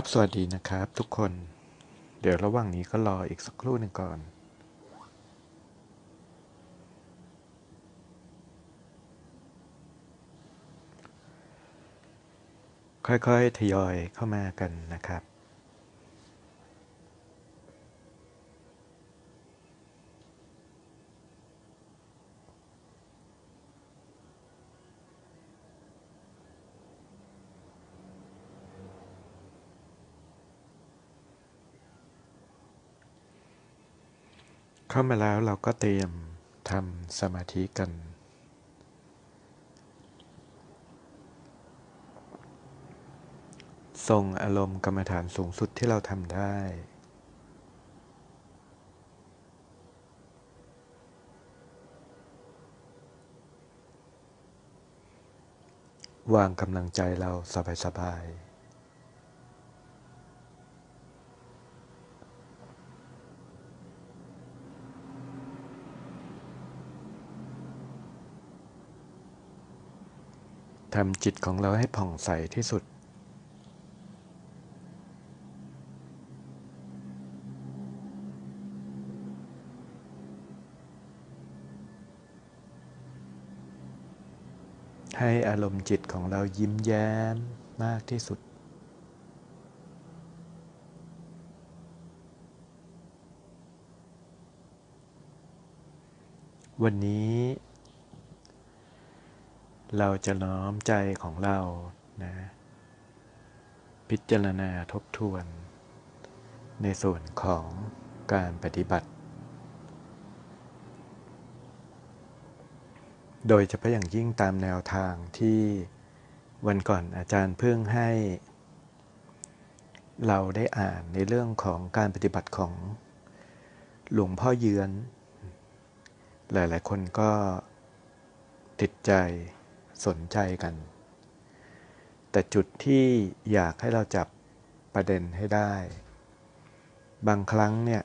ครับ สวัสดีนะครับ ทุกคน เดี๋ยวระหว่างนี้ก็รออีกสักครู่หนึ่งก่อน ค่อยๆ ทยอยเข้ามากันนะครับ เข้ามาแล้วเราก็เตรียมทำสมาธิกัน ทรงอารมณ์กรรมฐานสูงสุดที่เราทำได้วางกำลังใจเราสบายๆ ทำจิตของเราให้ผ่องใสที่สุด ให้อารมณ์จิตของเรายิ้มแย้มมากที่สุดวันนี้ เราจะน้อมใจของเรานะพิจารณาทบทวน ในส่วนของการปฏิบัติ โดยเฉพาะอย่างยิ่งตามแนวทางที่วันก่อนอาจารย์เพิ่งให้ เราได้อ่านในเรื่องของการปฏิบัติของหลวงพ่อเยือน หลาย ๆ คนก็ติดใจ สนใจกัน แต่จุดที่อยากให้เราจับประเด็นให้ได้ บางครั้งเนี่ย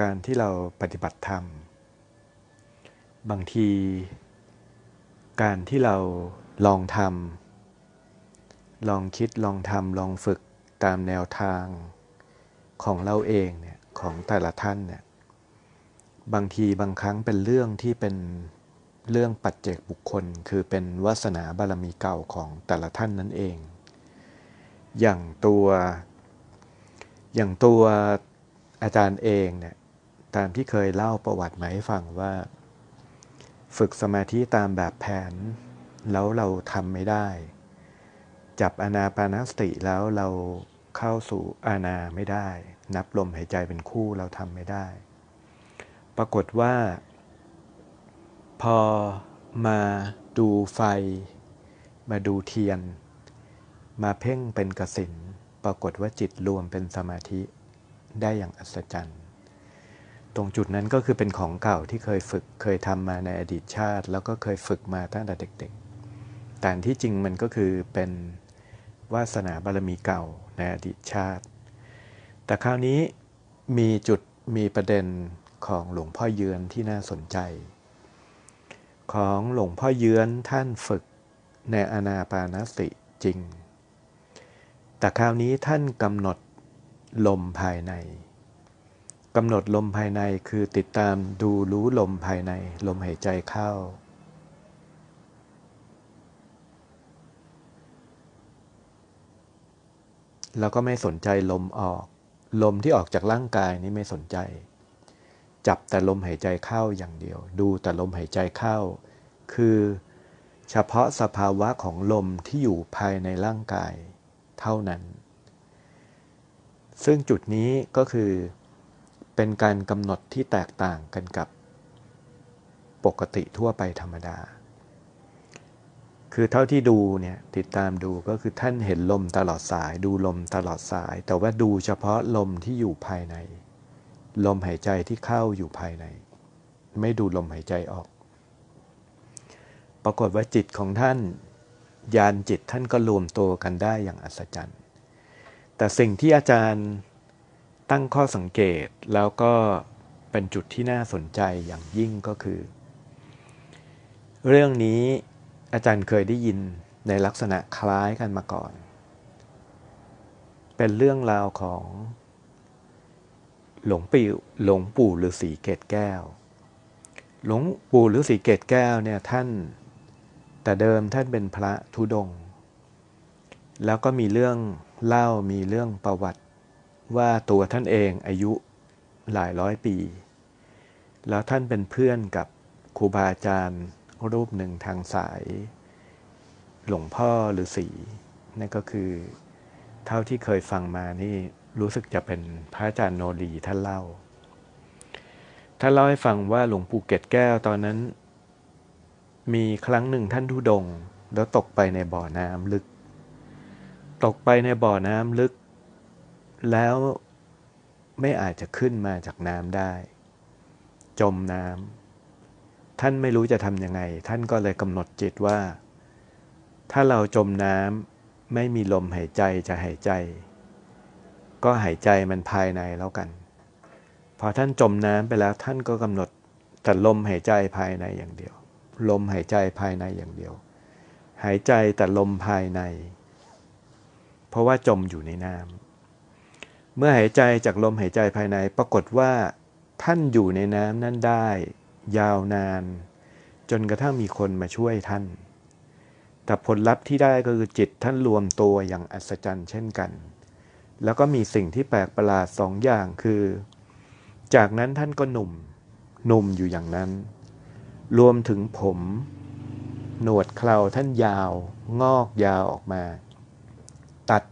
การที่เราปฏิบัติธรรม บางที การที่เราลองทำลองคิดลองทำลองฝึกตามแนวทางของเราเองเนี่ยของแต่ละท่านเนี่ยบางทีบางครั้งเป็นเรื่องที่เป็น เรื่องปัจเจกบุคคลคือเป็นวาสนาบารมีเก่าของแต่ละท่านนั่นเอง อย่างตัวอย่างตัวอาจารย์เองเนี่ยตามที่เคยเล่าประวัติมาให้ฟังว่า ฝึกสมาธิตามแบบแผน แล้วเราทำไม่ได้ จับอนาปานสติแล้วเราเข้าสู่อานาไม่ได้ นับลมหายใจเป็นคู่เราทำไม่ได้ ปรากฏว่า พอมาดูไฟ มาดูเทียน มาเพ่งเป็นกสินปรากฏว่าจิตรวมเป็นสมาธิได้อย่างอัศจรรย์ ตรงจุดนั้นก็คือเป็นของเก่าที่เคยฝึกเคยทำมาในอดีตชาติ แล้วก็เคยฝึกมาตั้งแต่เด็กๆ แต่ที่จริงมันก็คือเป็นวาสนาบารมีเก่าในอดีตชาติ แต่คราวนี้มีจุดมีประเด็นของหลวงพ่อเยือนที่น่าสนใจ ของหลวงพ่อเยื้อนท่านฝึกในอนาปานสติจริง แต่คราวนี้ท่านกำหนดลมภายในกำหนดลมภายในคือติดตามดูรู้ลมภายใน ลมหายใจเข้า แล้วก็ไม่สนใจลมออก ลมที่ออกจากร่างกายนี่ไม่สนใจ จับแต่ลมหายใจเข้าอย่างเดียว ดูแต่ลมหายใจเข้า คือเฉพาะสภาวะของลมที่อยู่ภายในร่างกายเท่านั้น ซึ่งจุดนี้ก็คือเป็นการกำหนดที่แตกต่างกันกับปกติทั่วไปธรรมดา คือเท่าที่ดูเนี่ยติดตามดูก็คือท่านเห็นลมตลอดสาย ดูลมตลอดสาย แต่ว่าดูเฉพาะลมที่อยู่ภายใน ลมหายใจที่เข้าอยู่ภายใน ไม่ดูลมหายใจออก ปรากฏว่าจิตของท่านยานจิตท่านก็รวมตัวกันได้อย่างอัศจรรย์ แต่สิ่งที่อาจารย์ตั้งข้อสังเกตแล้วก็เป็นจุดที่น่าสนใจอย่างยิ่งก็คือ เรื่องนี้อาจารย์เคยได้ยินในลักษณะคล้ายกันมาก่อน เป็นเรื่องราวของ หลวงปู่หลวงปู่ฤาษีเกตแก้ว หลวงปู่ฤาษีเกตแก้วเนี่ยท่าน แต่เดิมท่านเป็นพระธุดง แล้วก็มีเรื่องเล่ามีเรื่องประวัติว่าตัวท่านเองอายุหลายร้อยปี แล้วท่านเป็นเพื่อนกับครูบาอาจารย์รูปหนึ่งทางสาย หลวงพ่อฤาษีนั่นก็คือ เท่าที่เคยฟังมานี่ รู้สึกจะเป็นพระอาจารย์โนรีท่านเล่า ท่านเล่าให้ฟังว่าหลวงปู่เกตแก้วตอนนั้น มีครั้งหนึ่งท่านทุดง แล้วตกไปในบ่อน้ำลึก ตกไปในบ่อน้ำลึก แล้วไม่อาจจะขึ้นมาจากน้ำได้ จมน้ำท่านไม่รู้จะทำยังไง ท่านก็เลยกำหนดจิตว่า ถ้าเราจมน้ำไม่มีลมหายใจจะหายใจ ก็หายใจมันภายในแล้วกัน พอท่านจมน้ำไปแล้วท่านก็กำหนดแต่ลมหายใจภายในอย่างเดียว ลมหายใจภายในอย่างเดียว หายใจแต่ลมภายใน เพราะว่าจมอยู่ในน้ำเมื่อหายใจจากลมหายใจภายในปรากฏว่าท่านอยู่ในน้ำนั้นได้ ยาวนาน จนกระทั่งมีคนมาช่วยท่าน แต่ผลลัพธ์ที่ได้ก็คือจิตท่านรวมตัวอย่างอัศจรรย์เช่นกัน แล้วก็มีสิ่งที่แปลกประหลาดสองอย่างคือ จากนั้นท่านก็หนุ่ม หนุ่มอยู่อย่างนั้น รวมถึงผม หนวดเคราท่านยาว งอกยาวออกมา ตัด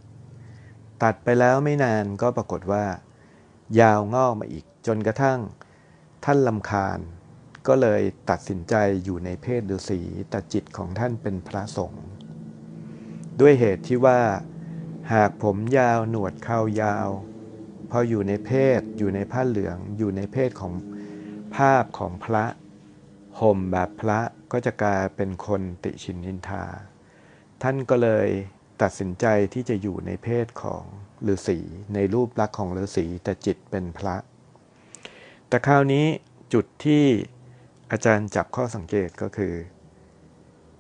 ตัดไปแล้วไม่นานก็ปรากฏว่า ยาวงอกมาอีก จนกระทั่ง ท่านลำคาญ ก็เลยตัดสินใจอยู่ในเพศฤาษีแต่จิตของท่านเป็นพระสงฆ์ด้วยเหตุที่ว่า หากผมยาวหนวดเข้ายาว พออยู่ในเพศ อยู่ในผ้าเหลือง อยู่ในเพศของภาพของพระห่มแบบพระก็จะกลายเป็นคนติชินนินทา ท่านก็เลยตัดสินใจที่จะอยู่ในเพศของฤาษีในรูปลักษณ์ของฤาษีแต่จิตเป็นพระ แต่คราวนี้จุดที่อาจารย์จับข้อสังเกตก็คือ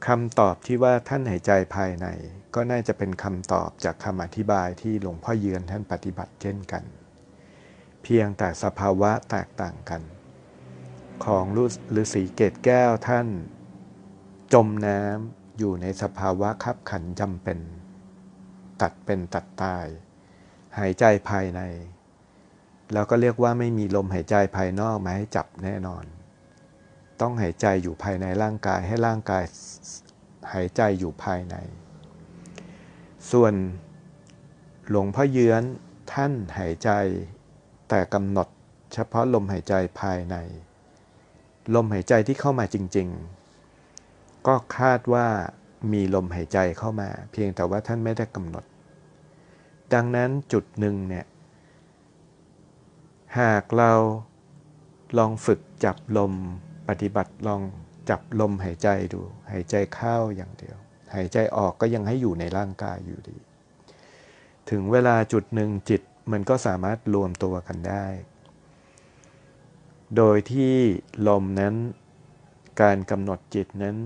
คำตอบที่ว่าท่านหายใจภายใน ก็น่าจะเป็นคำตอบจากคำอธิบายที่หลวงพ่อเยือนท่านปฏิบัติเช่นกัน เพียงแต่สภาวะแตกต่างกัน ของฤาษีเกตแก้วท่าน จมน้ำอยู่ในสภาวะคับขันจำเป็น ตัดเป็นตัดตาย หายใจภายใน แล้วก็เรียกว่าไม่มีลมหายใจภายนอกมาให้จับแน่นอน ต้องหายใจอยู่ภายในร่างกายให้ร่างกายหายใจอยู่ภายใน ส่วนหลวงพ่อเยื้อนท่านหายใจ แต่กำหนดเฉพาะลมหายใจภายใน ลมหายใจที่เข้ามาจริง ๆ ก็คาดว่ามีลมหายใจเข้ามา เพียงแต่ว่าท่านไม่ได้กำหนด ดังนั้นจุดหนึ่งเนี่ย หากเราลองฝึกจับลมปฏิบัติลองจับลมหายใจดู หายใจเข้าอย่างเดียว หายใจออกก็ยังให้อยู่ในร่างกายอยู่ดี ถึงเวลาจุดหนึ่งจิตมันก็สามารถรวมตัวกันได้ โดยที่ลมนั้นการกำหนดจิตนั้น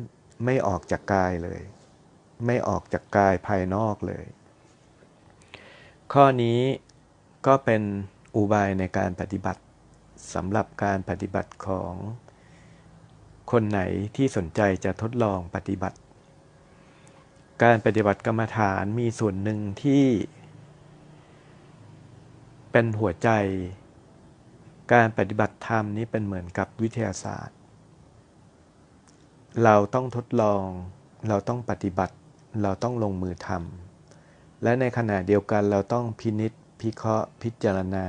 ไม่ออกจากกายเลย ไม่ออกจากกายภายนอกเลย ข้อนี้ก็เป็นอุบายในการปฏิบัติสำหรับการปฏิบัติของคนไหนที่สนใจจะทดลองปฏิบัติ การปฏิบัติกรรมฐานมีส่วนหนึ่งที่ เป็นหัวใจ การปฏิบัติธรรมนี้เป็นเหมือนกับวิทยาศาสตร์ เราต้องทดลอง เราต้องปฏิบัติ เราต้องลงมือทำและในขณะเดียวกันเราต้องพินิษพิเคราะห์พิจารณา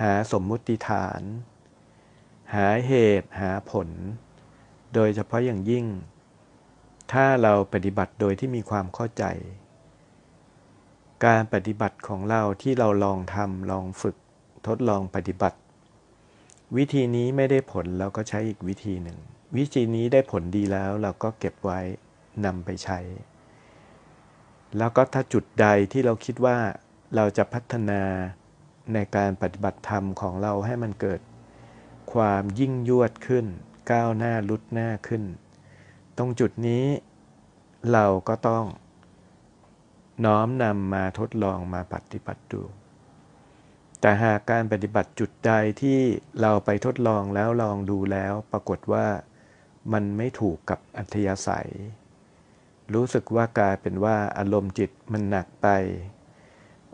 หาสมมุติฐาน หาเหตุหาผล โดยเฉพาะอย่างยิ่ง ถ้าเราปฏิบัติโดยที่มีความเข้าใจ การปฏิบัติของเราที่เราลองทำลองฝึกทดลองปฏิบัติ วิธีนี้ไม่ได้ผลเราก็ใช้อีกวิธีหนึ่ง วิธีนี้ได้ผลดีแล้วเราก็เก็บไว้นำไปใช้ แล้วก็ถ้าจุดใดที่เราคิดว่าเราจะพัฒนาในการปฏิบัติธรรมของเราให้มันเกิด ความยิ่งยวดขึ้น ก้าวหน้าลุดหน้าขึ้น ตรงจุดนี้เราก็ต้อง น้อมนำมาทดลองมาปฏิบัติดู แต่หากการปฏิบัติจุดใดที่เราไปทดลองแล้วลองดูแล้ว ปรากฏว่ามันไม่ถูกกับอัธยาศัย รู้สึกว่ากลายเป็นว่าอารมณ์จิตมันหนักไป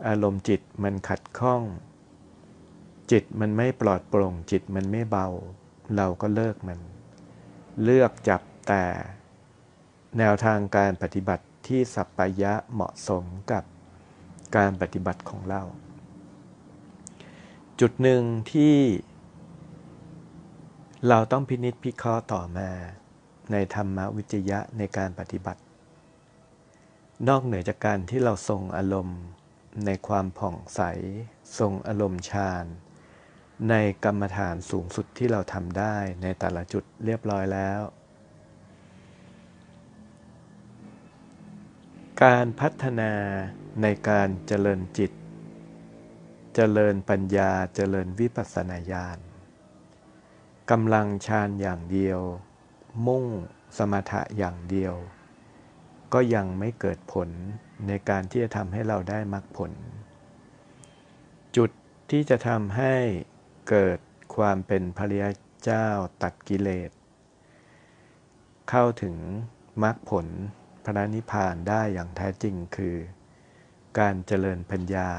อารมณ์จิตมันขัดข้อง จิตมันไม่ปลอดโปร่งจิตมันไม่เบา เราก็เลิกมัน เลือกจับ แต่แนวทางการปฏิบัติที่สัปปายะเหมาะสมกับการปฏิบัติของเรา จุดหนึ่งที่เราต้องพินิษพิเคราะห์ต่อมาในธรรมวิจยะในการปฏิบัติ นอกเหนือจากการที่เราทรงอารมณ์ในความผ่องใส ทรงอารมณ์ฌานในกรรมฐานสูงสุดที่เราทำได้ในแต่ละจุดเรียบร้อยแล้ว การพัฒนาในการเจริญจิต เจริญปัญญาเจริญวิปัสสนาญาณกำลังฌานอย่างเดียว มุ่งสมถะอย่างเดียว ก็ยังไม่เกิดผลในการที่จะทำให้เราได้มรรคผล จุดที่จะทำให้เกิดความเป็นพระริยเจ้าตัดกิเลส เข้าถึงมรรคผล พระนิพพานได้อย่างแท้จริงคือ การเจริญปัญญา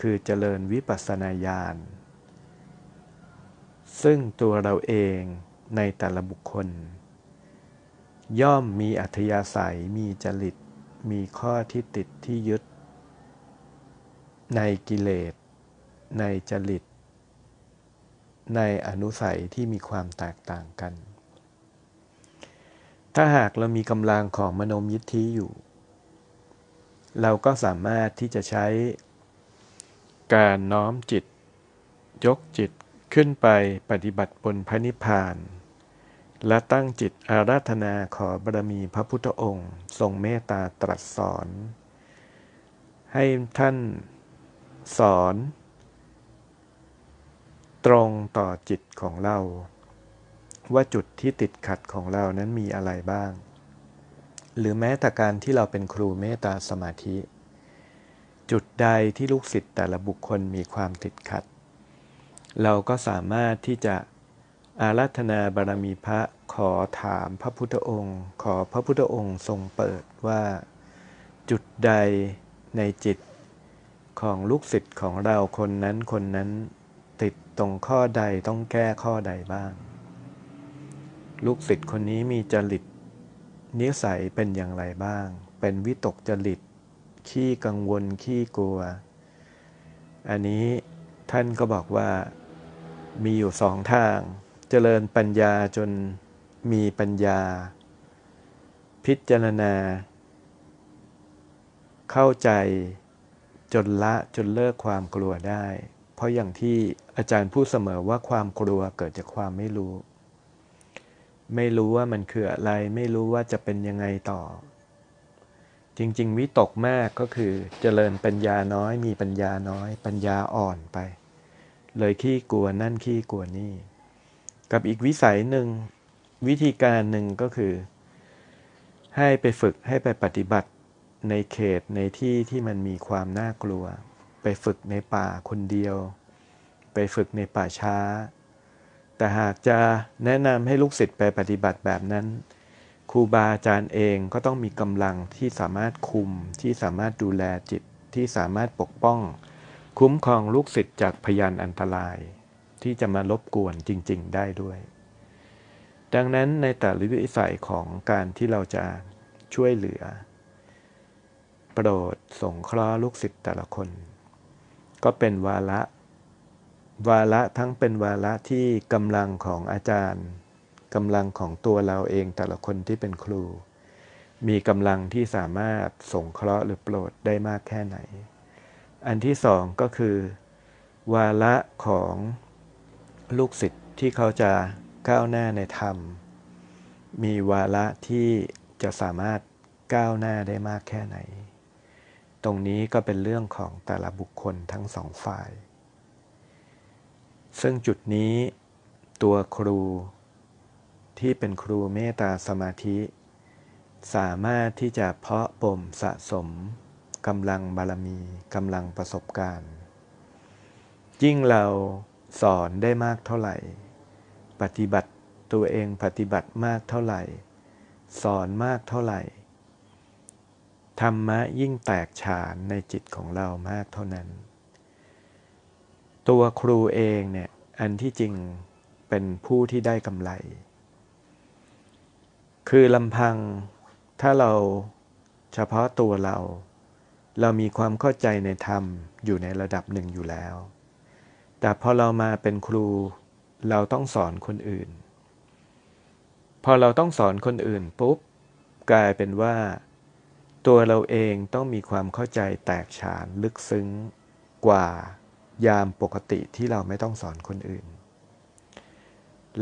คือเจริญวิปัสสนาญาณ ซึ่งตัวเราเองในแต่ละบุคคล ย่อมมีอัธยาศัยมีจริต มีข้อที่ติดที่ยึด ในกิเลส ในจริต ในอนุสัยที่มีความแตกต่างกัน ถ้าหากเรามีกำลังของมโนมยิทธิอยู่ เราก็สามารถที่จะใช้ การน้อมจิต ยกจิตขึ้นไปปฏิบัติบนพระนิพพาน และตั้งจิตอาราธนาขอบารมีพระพุทธองค์ ทรงเมตตาตรัสสอน ให้ท่านสอน ตรงต่อจิตของเรา ว่าจุดที่ติดขัดของเรานั้นมีอะไรบ้าง หรือแม้แต่การที่เราเป็นครูเมตตาสมาธิ จุดใดที่ลูกศิษย์แต่ละบุคคลมีความติดขัด เราก็สามารถที่จะอารัธนาบารมีพระขอถามพระพุทธองค์ ขอพระพุทธองค์ทรงเปิดว่า จุดใดในจิตของลูกศิษย์ของเราคนนั้นคนนั้น ติดตรงข้อใดต้องแก้ข้อใดบ้าง ลูกศิษย์คนนี้มีจริต นิสัยเป็นอย่างไรบ้าง เป็นวิตกจริต ขี้กังวล ขี้กลัว อันนี้ท่านก็บอกว่ามีอยู่สองทาง เจริญปัญญาจนมีปัญญา พิจารณา เข้าใจจนละจนเลิกความกลัวได้ เพราะอย่างที่อาจารย์พูดเสมอว่าความกลัวเกิดจากความไม่รู้ ไม่รู้ว่ามันคืออะไร ไม่รู้ว่าจะเป็นยังไงต่อ จริง ๆ วิตกมากก็คือเจริญปัญญาน้อย มีปัญญาน้อย ปัญญาอ่อนไป เลยขี้กลัวนั่นขี้กลัวนี่ กับอีกวิสัยหนึ่งวิธีการหนึ่งก็คือ ให้ไปฝึกให้ไปปฏิบัติในเขตในที่ที่มันมีความน่ากลัว ไปฝึกในป่าคนเดียว ไปฝึกในป่าช้า แต่หากจะแนะนำให้ลูกศิษย์ไปปฏิบัติแบบนั้นครูบาอาจารย์เองก็ต้องมีกำลังที่สามารถคุมที่สามารถดูแลจิตที่สามารถปกป้อง คุ้มครองลูกศิษย์จากพยานอันตราย ที่จะมารบกวนจริง ๆ ได้ด้วย ดังนั้นในแต่ละวิสัยของการที่เราจะช่วยเหลือ โปรดสงเคราะห์ลูกศิษย์แต่ละคน ก็เป็นวาระ วาระทั้งเป็นวาระที่กำลังของอาจารย์กำลังของตัวเราเองแต่ละคนที่เป็นครู มีกำลังที่สามารถสงเคราะห์หรือโปรดได้มากแค่ไหน อันที่สองก็คือ วาระของลูกศิษย์ที่เขาจะก้าวหน้าในธรรม มีวาระที่จะสามารถก้าวหน้าได้มากแค่ไหน ตรงนี้ก็เป็นเรื่องของแต่ละบุคคลทั้งสองฝ่าย ซึ่งจุดนี้ตัวครูที่เป็นครูเมตตาสมาธิ สามารถที่จะเพาะบ่มสะสมกำลังบารมีกำลังประสบการณ์ ยิ่งเราสอนได้มากเท่าไหร่ ปฏิบัติตัวเองปฏิบัติมากเท่าไหร่ สอนมากเท่าไหร่ ธรรมะยิ่งแตกฉานในจิตของเรามากเท่านั้น ตัวครูเองเนี่ยอันที่จริงเป็นผู้ที่ได้กำไร คือลำพังถ้าเราเฉพาะตัวเรา เรามีความเข้าใจในธรรมอยู่ในระดับหนึ่งอยู่แล้ว แต่พอเรามาเป็นครูเราต้องสอนคนอื่น พอเราต้องสอนคนอื่นปุ๊บกลายเป็นว่า ตัวเราเองต้องมีความเข้าใจแตกฉานลึกซึ้งกว่า ยามปกติที่เราไม่ต้องสอนคนอื่น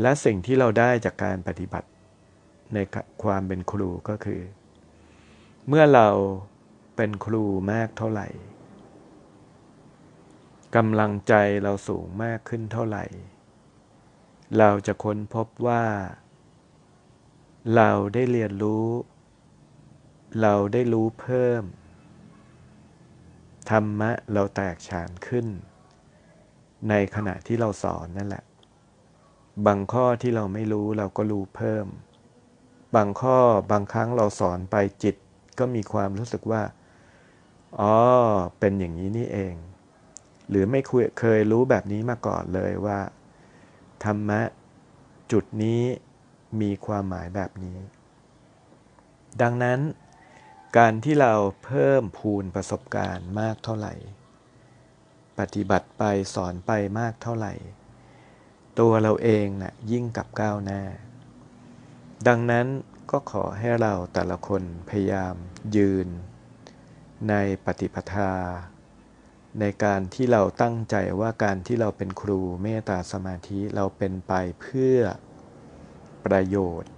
และสิ่งที่เราได้จากการปฏิบัติในความเป็นครูก็คือ เมื่อเราเป็นครูมากเท่าไหร่กำลังใจเราสูงมากขึ้นเท่าไหร่ เราจะค้นพบว่า เราได้เรียนรู้ เราได้รู้เพิ่ม ธรรมะเราแตกฉานขึ้น ในขณะที่เราสอนนั่นแหละ บางข้อที่เราไม่รู้เราก็รู้เพิ่ม บางข้อบางครั้งเราสอนไปจิต ก็มีความรู้สึกว่า อ๋อ เป็นอย่างนี้นี่เอง หรือไม่เคยรู้แบบนี้มาก่อนเลยว่า ธรรมะ จุดนี้มีความหมายแบบนี้ ดังนั้น การที่เราเพิ่มพูนประสบการณ์มากเท่าไหร่ ปฏิบัติไปสอนไปมากเท่าไหร่ ตัวเราเองนะ่ะยิ่งกับก้าวหน้า ดังนั้นก็ขอให้เราแต่ละคนพยายามยืน ในปฏิปทา ในการที่เราตั้งใจว่าการที่เราเป็นครูเมตตาสมาธิเราเป็นไปเพื่อประโยชน์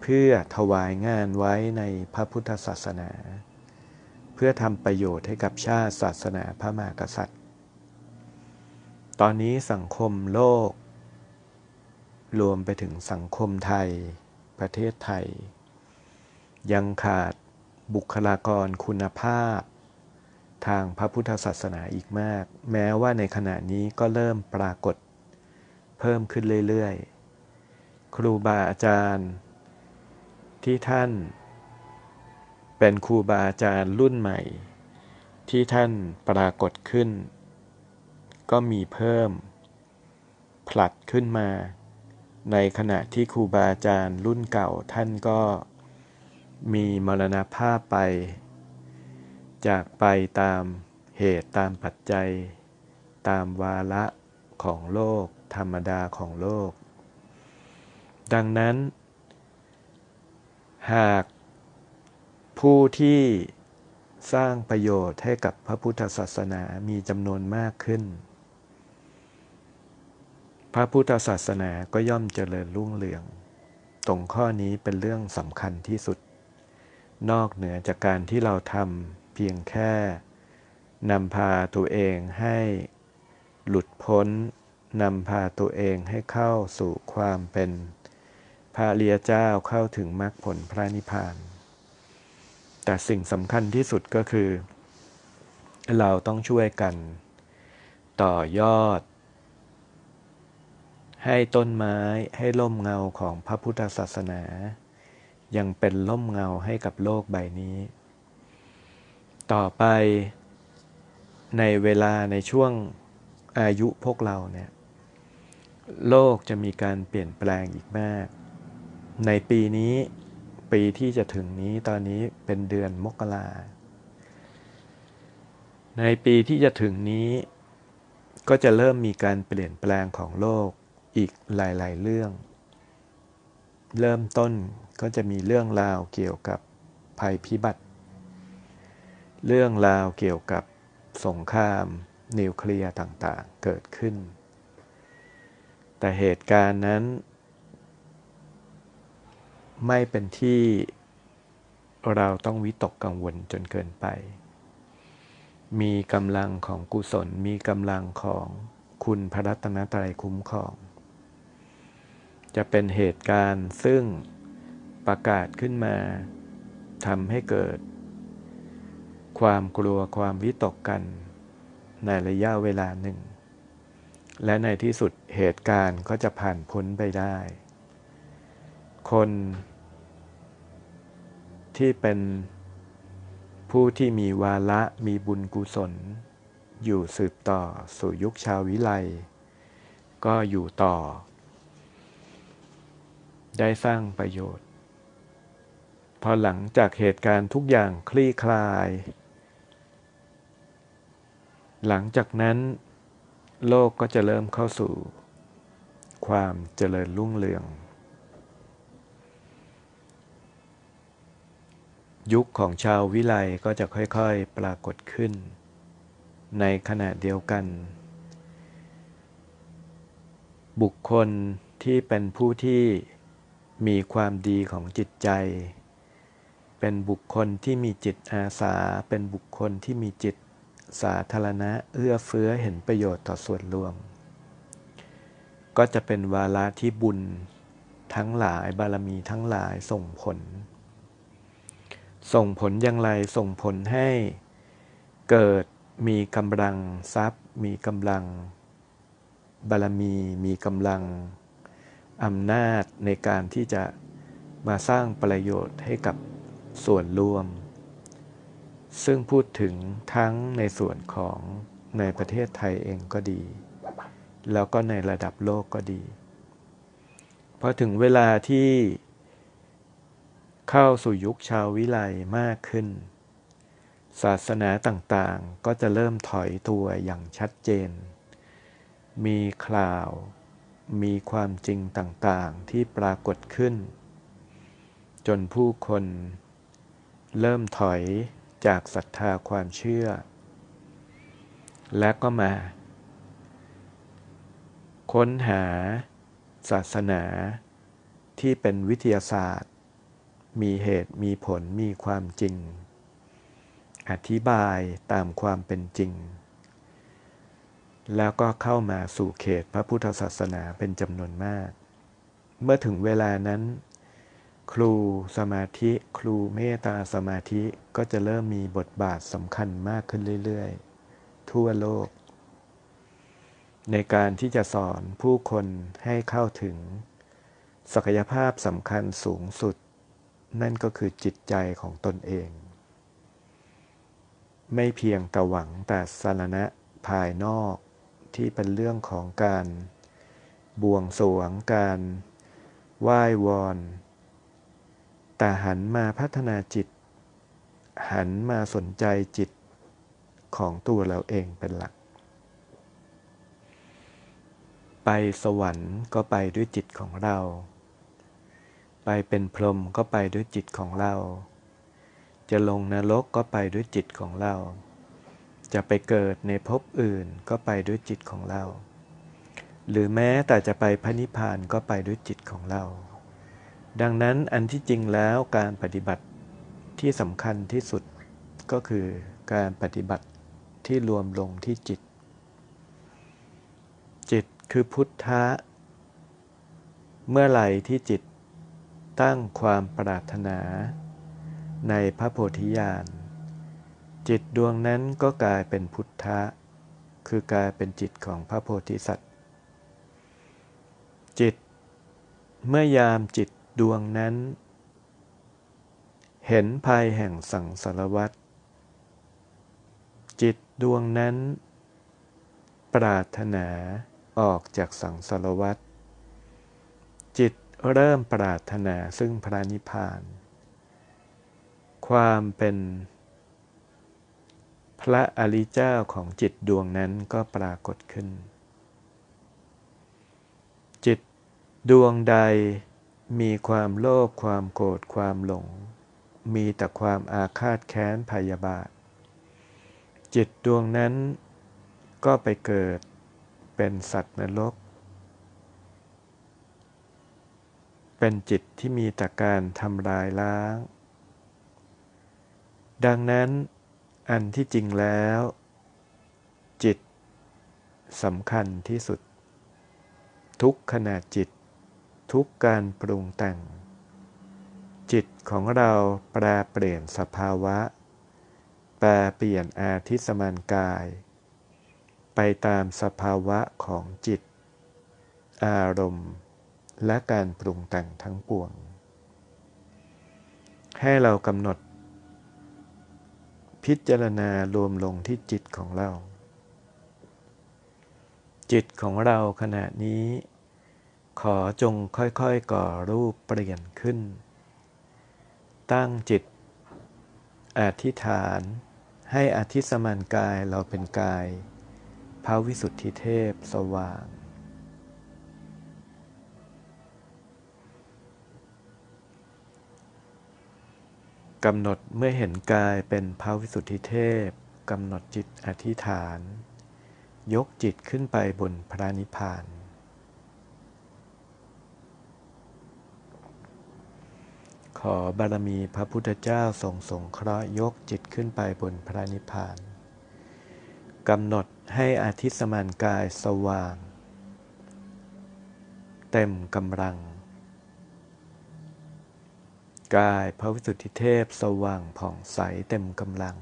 เพื่อถวายงานไว้ในพระพุทธศาสนา เพื่อทำประโยชน์ให้กับชาติศาสนาพระมหากษัตริย์ ตอนนี้สังคมโลก รวมไปถึงสังคมไทย ประเทศไทย ยังขาดบุคลากรคุณภาพ ทางพระพุทธศาสนาอีกมาก แม้ว่าในขณะนี้ก็เริ่มปรากฏ เพิ่มขึ้นเรื่อยๆ ครูบาอาจารย์ ที่ท่าน เป็นครูบาอาจารย์รุ่นใหม่ ที่ท่านปรากฏขึ้น ก็มีเพิ่ม ผลัดขึ้นมา ในขณะที่ครูบาอาจารย์รุ่นเก่าท่านก็มีมรณภาพไป จากไปตามเหตุตามปัจจัย ตามวาระของโลก ธรรมดาของโลก ดังนั้น หาก ผู้ที่สร้างประโยชน์ให้กับพระพุทธศาสนามีจำนวนมากขึ้น พระพุทธศาสนาก็ย่อมเจริญรุ่งเรือง ตรงข้อนี้เป็นเรื่องสำคัญที่สุด นอกเหนือจากการที่เราทำเพียงแค่นำพาตัวเองให้หลุดพ้นนำพาตัวเองให้เข้าสู่ความเป็นพระเลียเจ้าเข้าถึงมรรคผลพระนิพพาน แต่สิ่งสำคัญที่สุดก็คือ เราต้องช่วยกัน ต่อยอด ให้ต้นไม้ให้ล่มเงาของพระพุทธศาสนา ยังเป็นล่มเงาให้กับโลกใบนี้ ต่อไปในเวลาในช่วงอายุพวกเราเนี่ยโลกจะมีการเปลี่ยนแปลงอีกมาก ในปีนี้ ปีที่จะถึงนี้ตอนนี้เป็นเดือนมกราในปีที่จะถึงนี้ ก็จะเริ่มมีการเปลี่ยนแปลงของโลกอีกหลาย ๆ เรื่อง เริ่มต้นก็จะมีเรื่องราวเกี่ยวกับภัยพิบัติ เรื่องราวเกี่ยวกับสงคราม นิวเคลียร์ต่าง ๆ เกิดขึ้น แต่เหตุการณ์นั้น ไม่เป็นที่เราต้องวิตกกังวลจนเกินไป มีกำลังของกุศล มีกำลังของคุณพระรัตนตรัยคุ้มครอง จะเป็นเหตุการณ์ซึ่งประกาศขึ้นมาทำให้เกิด ความกลัวความวิตกกัน ในระยะเวลาหนึ่ง และในที่สุดเหตุการณ์ก็จะผ่านพ้นไปได้ คน ที่เป็นผู้ที่มีวาระมีบุญกุศล อยู่สืบต่อสู่ยุคชาววิไลก็อยู่ต่อ ได้สร้างประโยชน์ พอหลังจากเหตุการณ์ทุกอย่างคลี่คลาย หลังจากนั้น โลกก็จะเริ่มเข้าสู่ความเจริญรุ่งเรือง ยุคของชาววิไลก็จะค่อยๆปรากฏขึ้น ในขณะเดียวกัน บุคคลที่เป็นผู้ที่มีความดีของจิตใจ เป็นบุคคลที่มีจิตอาสา เป็นบุคคลที่มีจิตสาธารณะเอื้อเฟื้อเห็นประโยชน์ต่อส่วนรวม ก็จะเป็นวาระที่บุญทั้งหลายบารมีทั้งหลายส่งผล ส่งผลอย่างไรส่งผลให้ เกิดมีกำลังทรัพย์ มีกำลัง บารมี มีกำลังอำนาจในการที่จะมาสร้างประโยชน์ให้กับส่วนรวม ซึ่งพูดถึงทั้งในส่วนของในประเทศไทยเองก็ดี แล้วก็ในระดับโลกก็ดีพอถึงเวลาที่ เข้าสู่ยุคชาววิไลมากขึ้น ศาสนาต่างๆ ก็จะเริ่มถอยตัวอย่างชัดเจน มีคลาว มีความจริงต่างๆที่ปรากฏขึ้น จนผู้คน เริ่มถอยจากศรัทธาความเชื่อ และก็มา ค้นหา ศาสนาที่เป็นวิทยาศาสตร์ มีเหตุมีผลมีความจริง อธิบายตามความเป็นจริง แล้วก็เข้ามาสู่เขตพระพุทธศาสนาเป็นจำนวนมาก เมื่อถึงเวลานั้น ครูสมาธิ ครูเมตตาสมาธิก็จะเริ่มมีบทบาทสำคัญมากขึ้นเรื่อยๆ ทั่วโลก ในการที่จะสอนผู้คนให้เข้าถึง ศักยภาพสำคัญสูงสุด นั่นก็คือจิตใจของตนเอง ไม่เพียงแต่หวังแต่สารณะภายนอกที่เป็นเรื่องของการบวงสวงการไหว้วอน แต่หันมาพัฒนาจิต หันมาสนใจจิตของตัวเราเองเป็นหลัก ไปสวรรค์ก็ไปด้วยจิตของเรา ไปเป็นพรหมก็ไปด้วยจิตของเรา จะลงนรกก็ไปด้วยจิตของเรา จะไปเกิดในภพอื่นก็ไปด้วยจิตของเรา หรือแม้แต่จะไปพระนิพพานก็ไปด้วยจิตของเรา ดังนั้นอันที่จริงแล้วการปฏิบัติที่สำคัญที่สุดก็คือการปฏิบัติที่รวมลงที่จิต จิตคือพุทธะ เมื่อไหร่ที่จิต ตั้งความปรารถนา ในพระโพธิญาณ จิตดวงนั้นก็กลายเป็นพุทธะ คือกลายเป็นจิตของพระโพธิสัตว์ จิต เมื่อยามจิตดวงนั้น เห็นภัยแห่งสังสารวัฏจิตดวงนั้น ปรารถนาออกจากสังสารวัฏ เริ่มปรารถนาซึ่งพระนิพพาน ความเป็นพระอริเจ้าของจิตดวงนั้นก็ปรากฏขึ้น จิตดวงใดมีความโลภความโกรธความหลง มีแต่ความอาฆาตแค้นพยาบาท จิตดวงนั้นก็ไปเกิดเป็นสัตว์นรก เป็นจิตที่มีแต่การทำลายล้าง ดังนั้น อันที่จริงแล้ว จิตสำคัญที่สุด ทุกขณะจิต ทุกการปรุงแต่ง จิตของเราแปลเปลี่ยนสภาวะไปลเปลี่ยนอาทิสมานกาย ไปตามสภาวะของจิต อารมณ์ และการปรุงแต่งทั้งปวง ให้เรากำหนด พิจารณารวมลงที่จิตของเรา จิตของเราขณะนี้ ขอจงค่อยๆก่อรูปเปลี่ยนขึ้น ตั้งจิต อธิษฐานให้อธิสมานกายเราเป็นกายพระวิสุทธิเทพสว่าง กำหนดเมื่อเห็นกายเป็นพระวิสุทธิเทพกำหนดจิตอธิษฐาน ยกจิตขึ้นไปบนพระนิพพาน ขอบารมีพระพุทธเจ้าทรงสงเคราะห์ยกจิตขึ้นไปบนพระนิพพานกำหนดให้อาทิตสมานกายสว่าง เต็มกำลัง กายพระวิสุทธิเทพสว่างผ่องใสเต็มกำลัง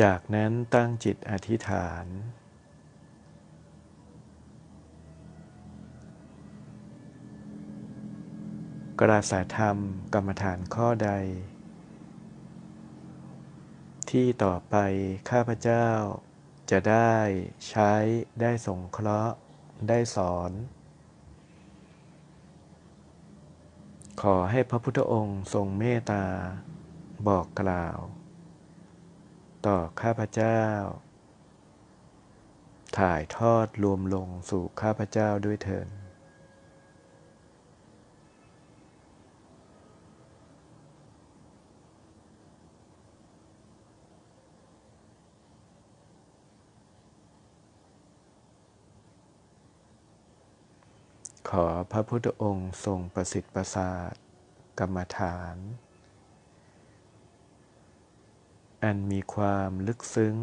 จากนั้นตั้งจิตอธิษฐาน กระแสธรรมกรรมฐานข้อใด ที่ต่อไปข้าพเจ้า จะได้ใช้ได้สงเคราะห์ ได้สอน ขอให้พระพุทธองค์ทรงเมตตา บอกกล่าว ต่อข้าพเจ้า ถ่ายทอดรวมลงสู่ข้าพเจ้าด้วยเถิด ขอพระพุทธองค์ทรงประสิทธิ์ประสาทกรรมฐาน อันมีความลึกซึ้ง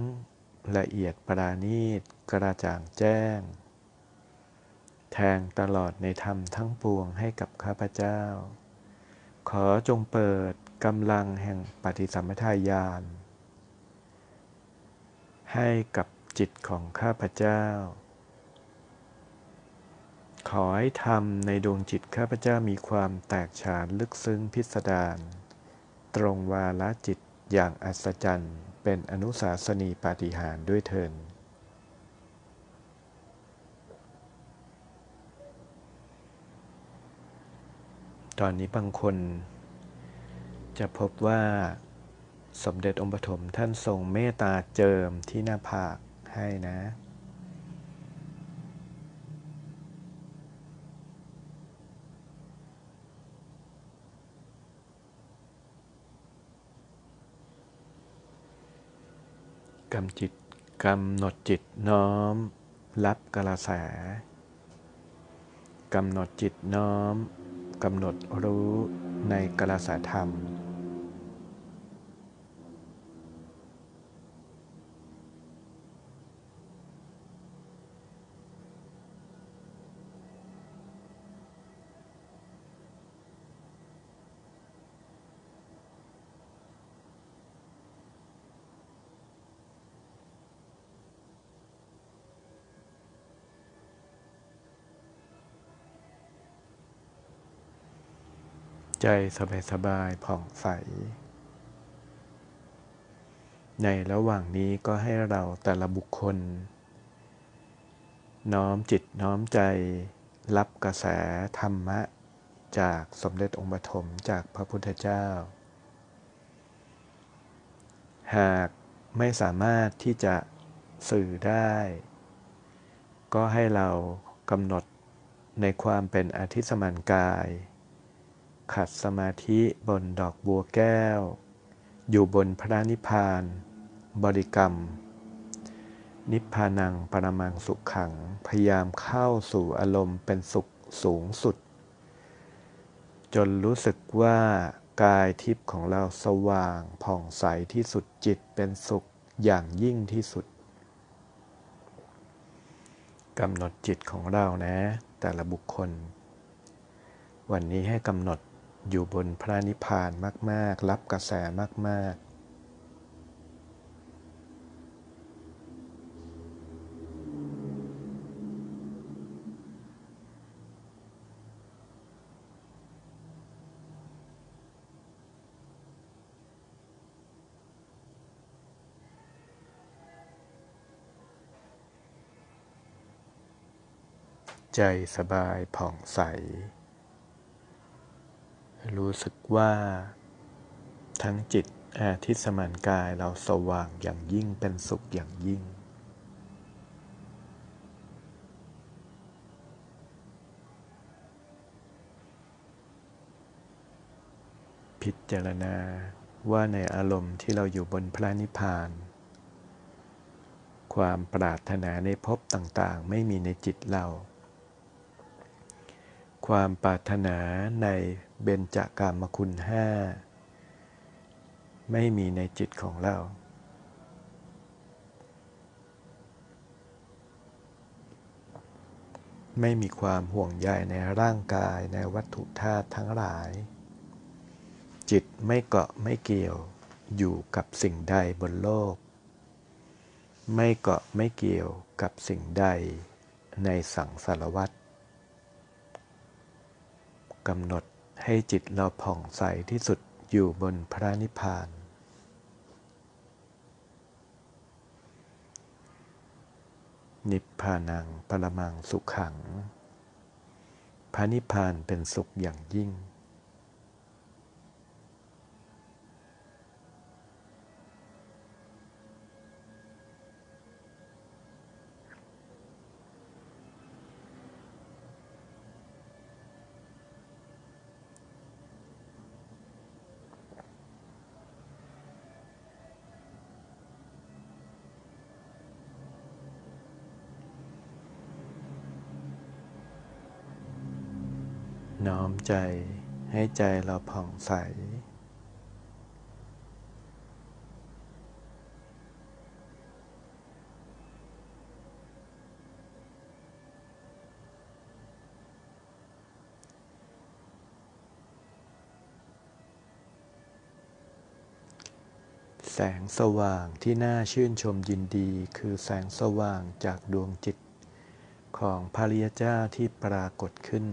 ละเอียดปราณีตกระจ่างแจ้ง แทงตลอดในธรรมทั้งปวงให้กับข้าพเจ้า ขอจงเปิดกำลังแห่งปฏิสัมปทาญาณให้กับจิตของข้าพเจ้า ขอให้ธรรมในดวงจิตข้าพเจ้ามีความแตกฉานลึกซึ้งพิสดารตรงวาละจิตอย่างอัศจรรย์เป็นอนุสาสนีปาฏิหาริย์ด้วยเทินตอนนี้บางคน จะพบว่าสมเด็จองค์ปฐมท่านทรงเมตตาเจิมที่หน้าผากให้นะ กำจิตกำหนดจิตน้อม รับกระแสกำหนดจิตน้อมกำหนดรู้ในกระแสธรรม ใจสบายๆผ่องใส ในระหว่างนี้ก็ให้เราแต่ละบุคคล น้อมจิตน้อมใจ รับกระแสธรรมะ จากสมเด็จองค์ปฐมจากพระพุทธเจ้า หากไม่สามารถที่จะสื่อได้ ก็ให้เรากำหนดในความเป็นอธิสมานกาย ขัดสมาธิบนดอกบัวแก้ว อยู่บนพระนิพพาน บริกรรม นิพพานังปรมังสุขขัง พยายามเข้าสู่อารมณ์เป็นสุขสูงสุด จนรู้สึกว่ากายทิพย์ของเราสว่างผ่องใสที่สุดจิตเป็นสุขอย่างยิ่งที่สุดกำหนดจิตของเรานะ แต่ละบุคคล วันนี้ให้กำหนด อยู่บนพระนิพพานมาก ๆ รับกระแสมาก ๆใจสบายผ่องใส รู้สึกว่า ทั้งจิตอาทิตสมานกายเราสว่างอย่างยิ่งเป็นสุขอย่างยิ่ง พิจารณาว่าในอารมณ์ที่เราอยู่บนพระนิพพาน ความปรารถนาในภพต่างๆ ไม่มีในจิตเรา ความปรารถนาในเบญจากามคุณห้าไม่มีในจิตของเรา ไม่มีความห่วงใยในร่างกายในวัตถุธาตุทั้งหลาย จิตไม่เกาะไม่เกี่ยวอยู่กับสิ่งใดบนโลก ไม่เกาะไม่เกี่ยวกับสิ่งใดในสังสารวัฏ กำหนดให้จิตเราผ่องใสที่สุดอยู่บนพระนิพพาน นิพพานังปรมังสุขขัง พระนิพพานเป็นสุขอย่างยิ่ง น้อมใจให้ใจเราผ่องใส แสงสว่างที่น่าชื่นชมยินดีคือแสงสว่างจากดวงจิตของพระริยเจ้าที่ปรากฏขึ้น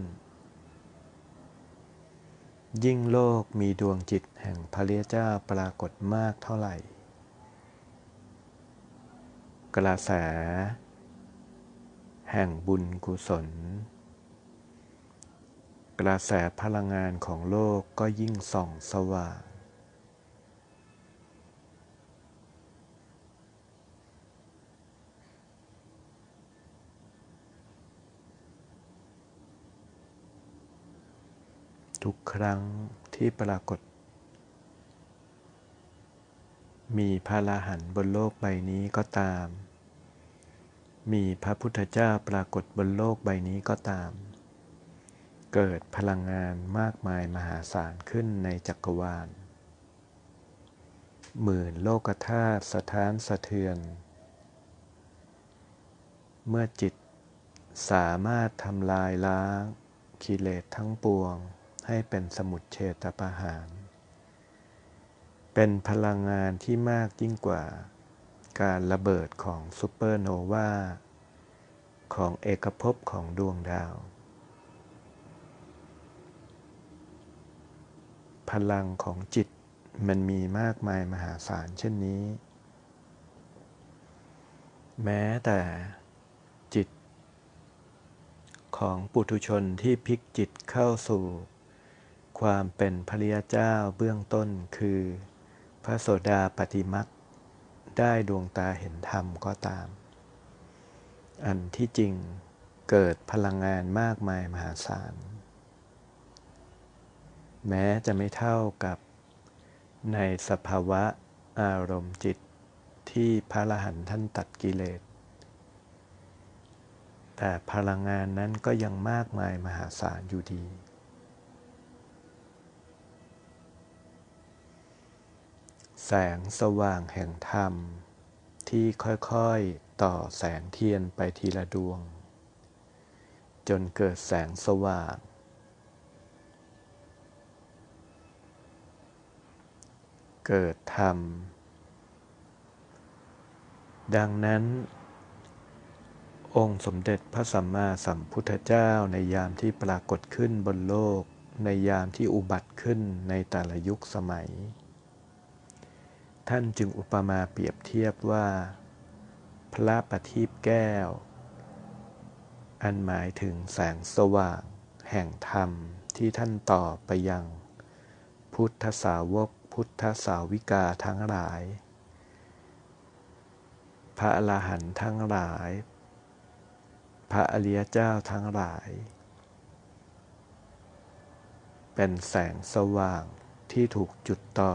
ยิ่งโลกมีดวงจิตแห่งพระเรียเจ้าปรากฏมากเท่าไหร่ กระแส แห่งบุญกุศล กระแสพลังงานของโลกก็ยิ่งส่องสว่าง ทุกครั้งที่ปรากฏ มีพระลาหันบนโลกใบนี้ก็ตาม มีพระพุทธเจ้าปรากฏบนโลกใบนี้ก็ตาม เกิดพลังงานมากมายมหาศาลขึ้นในจักรวาล หมื่นโลกธาตุสะท้านสะเทือน เมื่อจิตสามารถทำลายล้างกิเลสทั้งปวง ให้เป็นสมุดเฉตประหาร เป็นพลังงานที่มากยิ่งกว่าการระเบิดของซูเปอร์โนวาของเอกภพของดวงดาว พลังของจิตมันมีมากมายมหาศาลเช่นนี้ แม้แต่จิตของปุถุชนที่พลิกจิตเข้าสู่ ความเป็นพระริยเจ้าเบื้องต้นคือ พระโสดาปฏิมักได้ดวงตาเห็นธรรมก็ตาม อันที่จริงเกิดพลังงานมากมายมหาศาล แม้จะไม่เท่ากับในสภาวะอารมณ์จิตที่พระรหันท่านตัดกิเลส แต่พลังงานนั้นก็ยังมากมายมหาศาลอยู่ดี แสงสว่างแห่งธรรม ที่ค่อยๆต่อแสงเทียนไปทีละดวง จนเกิดแสงสว่าง เกิดธรรม ดังนั้น องค์สมเด็จพระสัมมาสัมพุทธเจ้าในยามที่ปรากฏขึ้นบนโลก ในยามที่อุบัติขึ้นในแต่ละยุคสมัย ท่านจึงอุปมาเปรียบเทียบว่า พระประทีปแก้ว อันหมายถึงแสงสว่าง แห่งธรรมที่ท่านต่อไปยัง พุทธสาวกพุทธสาวิกาทั้งหลาย พระอรหันต์ทั้งหลาย พระอริยเจ้าทั้งหลาย เป็นแสงสว่างที่ถูกจุดต่อ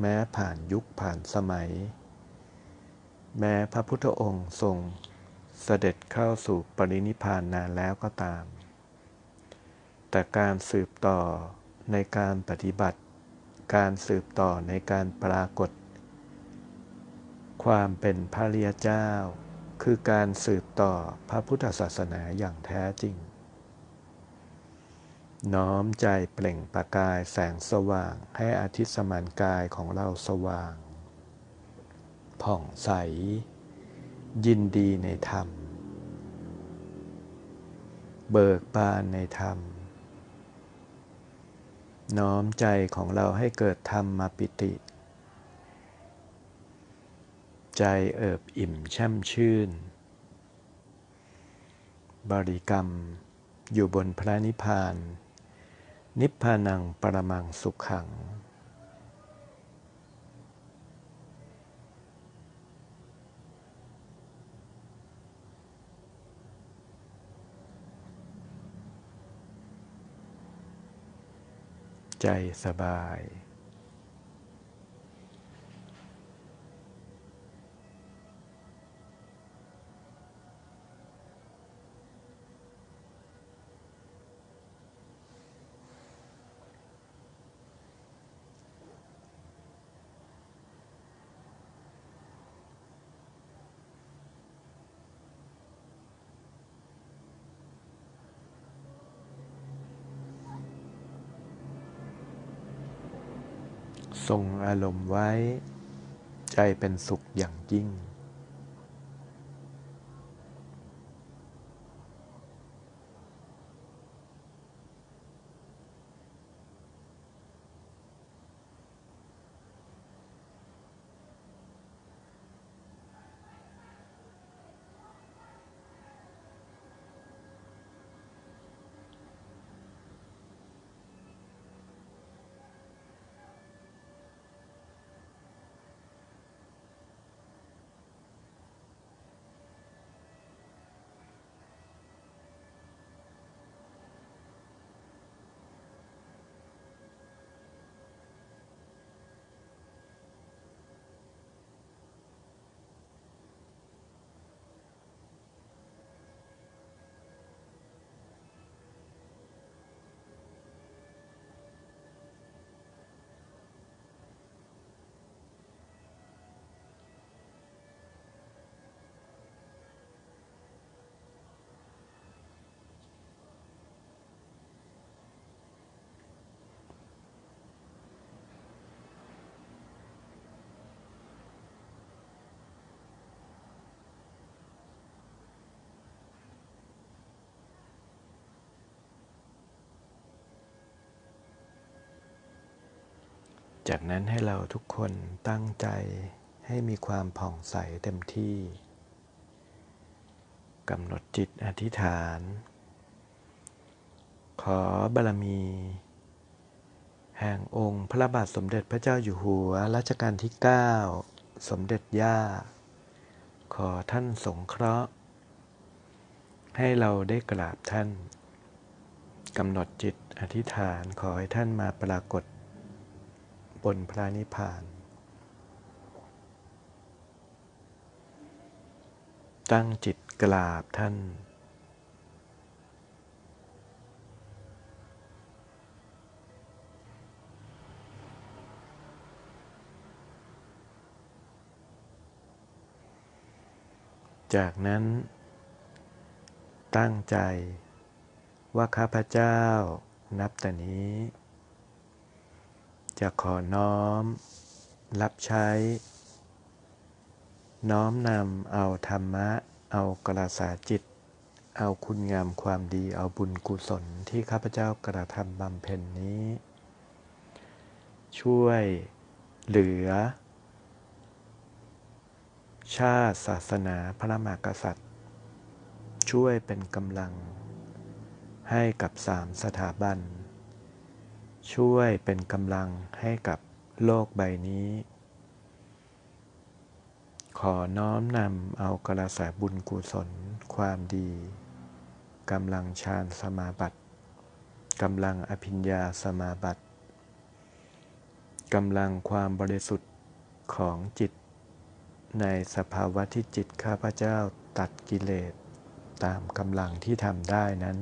แม้ผ่านยุคผ่านสมัย แม้พระพุทธองค์ทรงเสด็จเข้าสู่ปรินิพานนานแล้วก็ตาม แต่การสืบต่อในการปฏิบัติ การสืบต่อในการปรากฏ ความเป็นพระริยเจ้า คือการสืบต่อพระพุทธศาสนาอย่างแท้จริง น้อมใจเปล่งประกายแสงสว่าง ให้อาทิตย์สมานกายของเราสว่าง ผ่องใส ยินดีในธรรม เบิกบานในธรรม น้อมใจของเราให้เกิดธรรมมาปิติ ใจเอิบอิ่มแช่มชื่น บริกรรมอยู่บนพระนิพพาน นิพพานังปรมังสุขขัง ใจสบาย ทรงอารมณ์ไว้ ใจเป็นสุขอย่างยิ่ง จากนั้นให้เราทุกคนตั้งใจให้มีความผ่องใสเต็มที่กำหนดจิตอธิษฐาน ขอบารมี แห่งองค์พระบาทสมเด็จพระเจ้าอยู่หัวรัชกาลที่ 9 สมเด็จย่า ขอท่านสงเคราะห์ ให้เราได้กราบท่านกำหนดจิตอธิษฐานขอให้ท่านมาปรากฏ บนพระนิพพาน ตั้งจิตกราบท่าน จากนั้น ตั้งใจว่าข้าพเจ้านับแต่นี้ จะขอน้อม รับใช้ น้อมนำเอาธรรมะ เอากระสาจิต เอาคุณงามความดีเอาบุญกุศลที่ข้าพเจ้ากระทำบำเพ็ญนี้ ช่วยเหลือ ชาติศาสนาพระมหากษัตริย์ ช่วยเป็นกำลังให้กับสามสถาบัน ช่วยเป็นกำลังให้กับโลกใบนี้ ขอน้อมนำเอากระแสบุญกุศล ความดีกำลังฌานสมาบัติกำลังอภิญญาสมาบัติกำลังความบริสุทธิ์ของจิต ในสภาวะที่จิตข้าพเจ้าตัดกิเลสตามกำลังที่ทำได้นั้น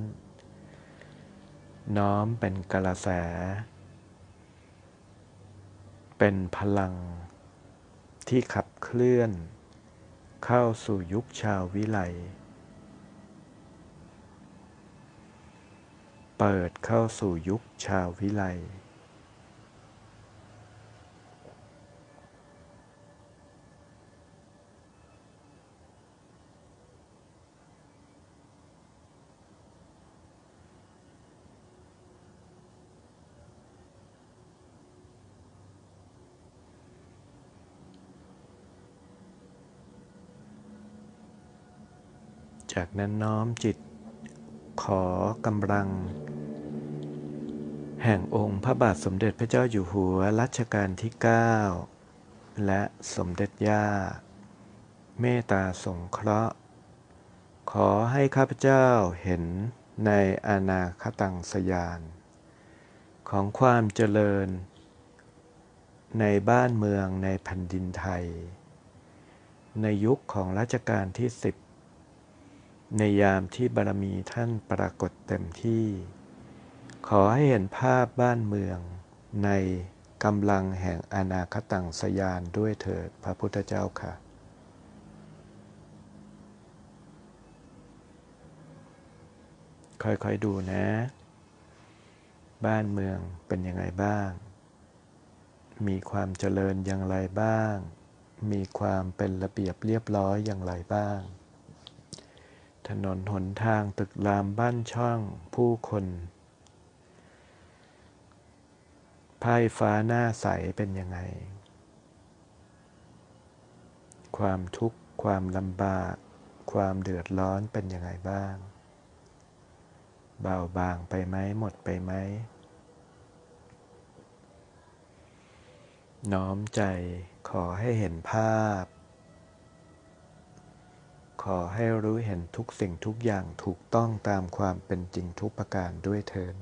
น้อมเป็นกระแส เป็นพลัง ที่ขับเคลื่อน เข้าสู่ยุคชาววิไล เปิดเข้าสู่ยุคชาววิไล จากนั้นน้อมจิต ขอกำลัง แห่งองค์พระบาทสมเด็จพระเจ้าอยู่หัวรัชกาลที่ 9 และสมเด็จย่า เมตตาสงเคราะห์ ขอให้ข้าพเจ้าเห็นในอนาคตังสยาน ของความเจริญ ในบ้านเมืองในแผ่นดินไทย ในยุคของรัชกาลที่สิบ ในยามที่บารมีท่านปรากฏเต็มที่ ขอให้เห็นภาพบ้านเมืองในกำลังแห่งอนาคตังสยานด้วยเถิดพระพุทธเจ้าค่ะ ค่อยๆดูนะ บ้านเมืองเป็นยังไงบ้าง มีความเจริญอย่างไรบ้าง มีความเป็นระเบียบเรียบร้อยอย่างไรบ้าง ถนนหนทางตึกรามบ้านช่องผู้คนไพ่ฟ้าหน้าใสเป็นยังไง ความทุกข์ความลำบาก ความเดือดร้อนเป็นยังไงบ้าง เบาบางไปไหมหมดไปไหม น้อมใจขอให้เห็นภาพ ขอให้รู้เห็นทุกสิ่งทุกอย่างถูกต้องตามความเป็นจริงทุกประการด้วยเทิน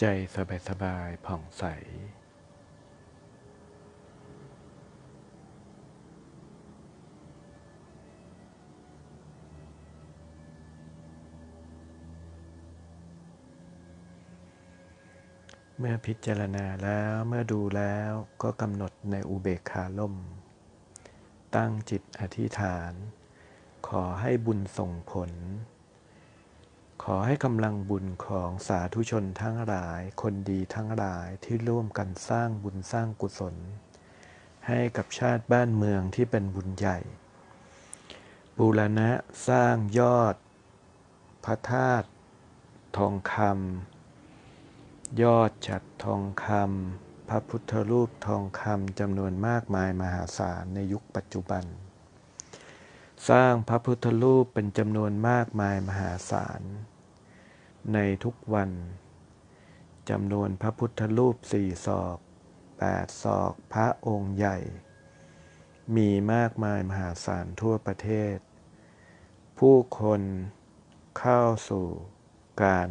ใจสบายๆผ่องใส เมื่อพิจารณาแล้วเมื่อดูแล้วก็กำหนดในอุเบกขาล่ม ตั้งจิตอธิษฐาน ขอให้บุญส่งผล ขอให้กำลังบุญของสาธุชนทั้งหลาย คนดีทั้งหลายที่ร่วมกันสร้างบุญสร้างกุศล ให้กับชาติบ้านเมืองที่เป็นบุญใหญ่ บูรณะสร้างยอด พระธาตุทองคำยอดฉัดทองคำพระพุทธรูปทองคำจำนวนมากมายมหาศาลในยุคปัจจุบัน สร้างพระพุทธรูปเป็นจำนวนมากมายมหาศาล ในทุกวันจำนวนพระพุทธรูปสี่ศอกแปดศอกพระองค์ใหญ่ มีมากมายมหาศาลทั่วประเทศ ผู้คนเข้าสู่การ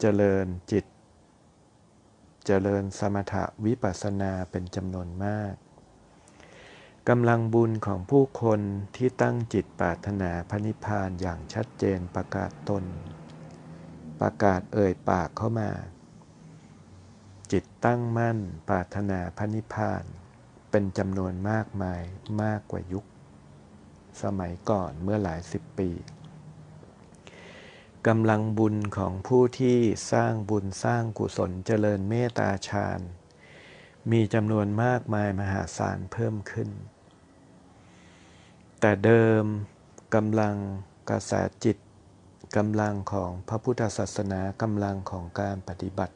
เจริญจิต เจริญสมถะวิปัสสนาเป็นจำนวนมาก กำลังบุญของผู้คนที่ตั้งจิตปรารถนาพระนิพพานอย่างชัดเจนประกาศตน ประกาศเอ่ยปากเข้ามา จิตตั้งมั่นปรารถนาพระนิพพาน เป็นจำนวนมากมายมากกว่ายุค สมัยก่อนเมื่อหลายสิบปีกำลังบุญของผู้ที่สร้างบุญสร้างกุศลเจริญเมตตาฌานมีจำนวนมากมายมหาศาลเพิ่มขึ้น แต่เดิมกำลังกระแสจิตกำลังของพระพุทธศาสนากำลังของการปฏิบัติ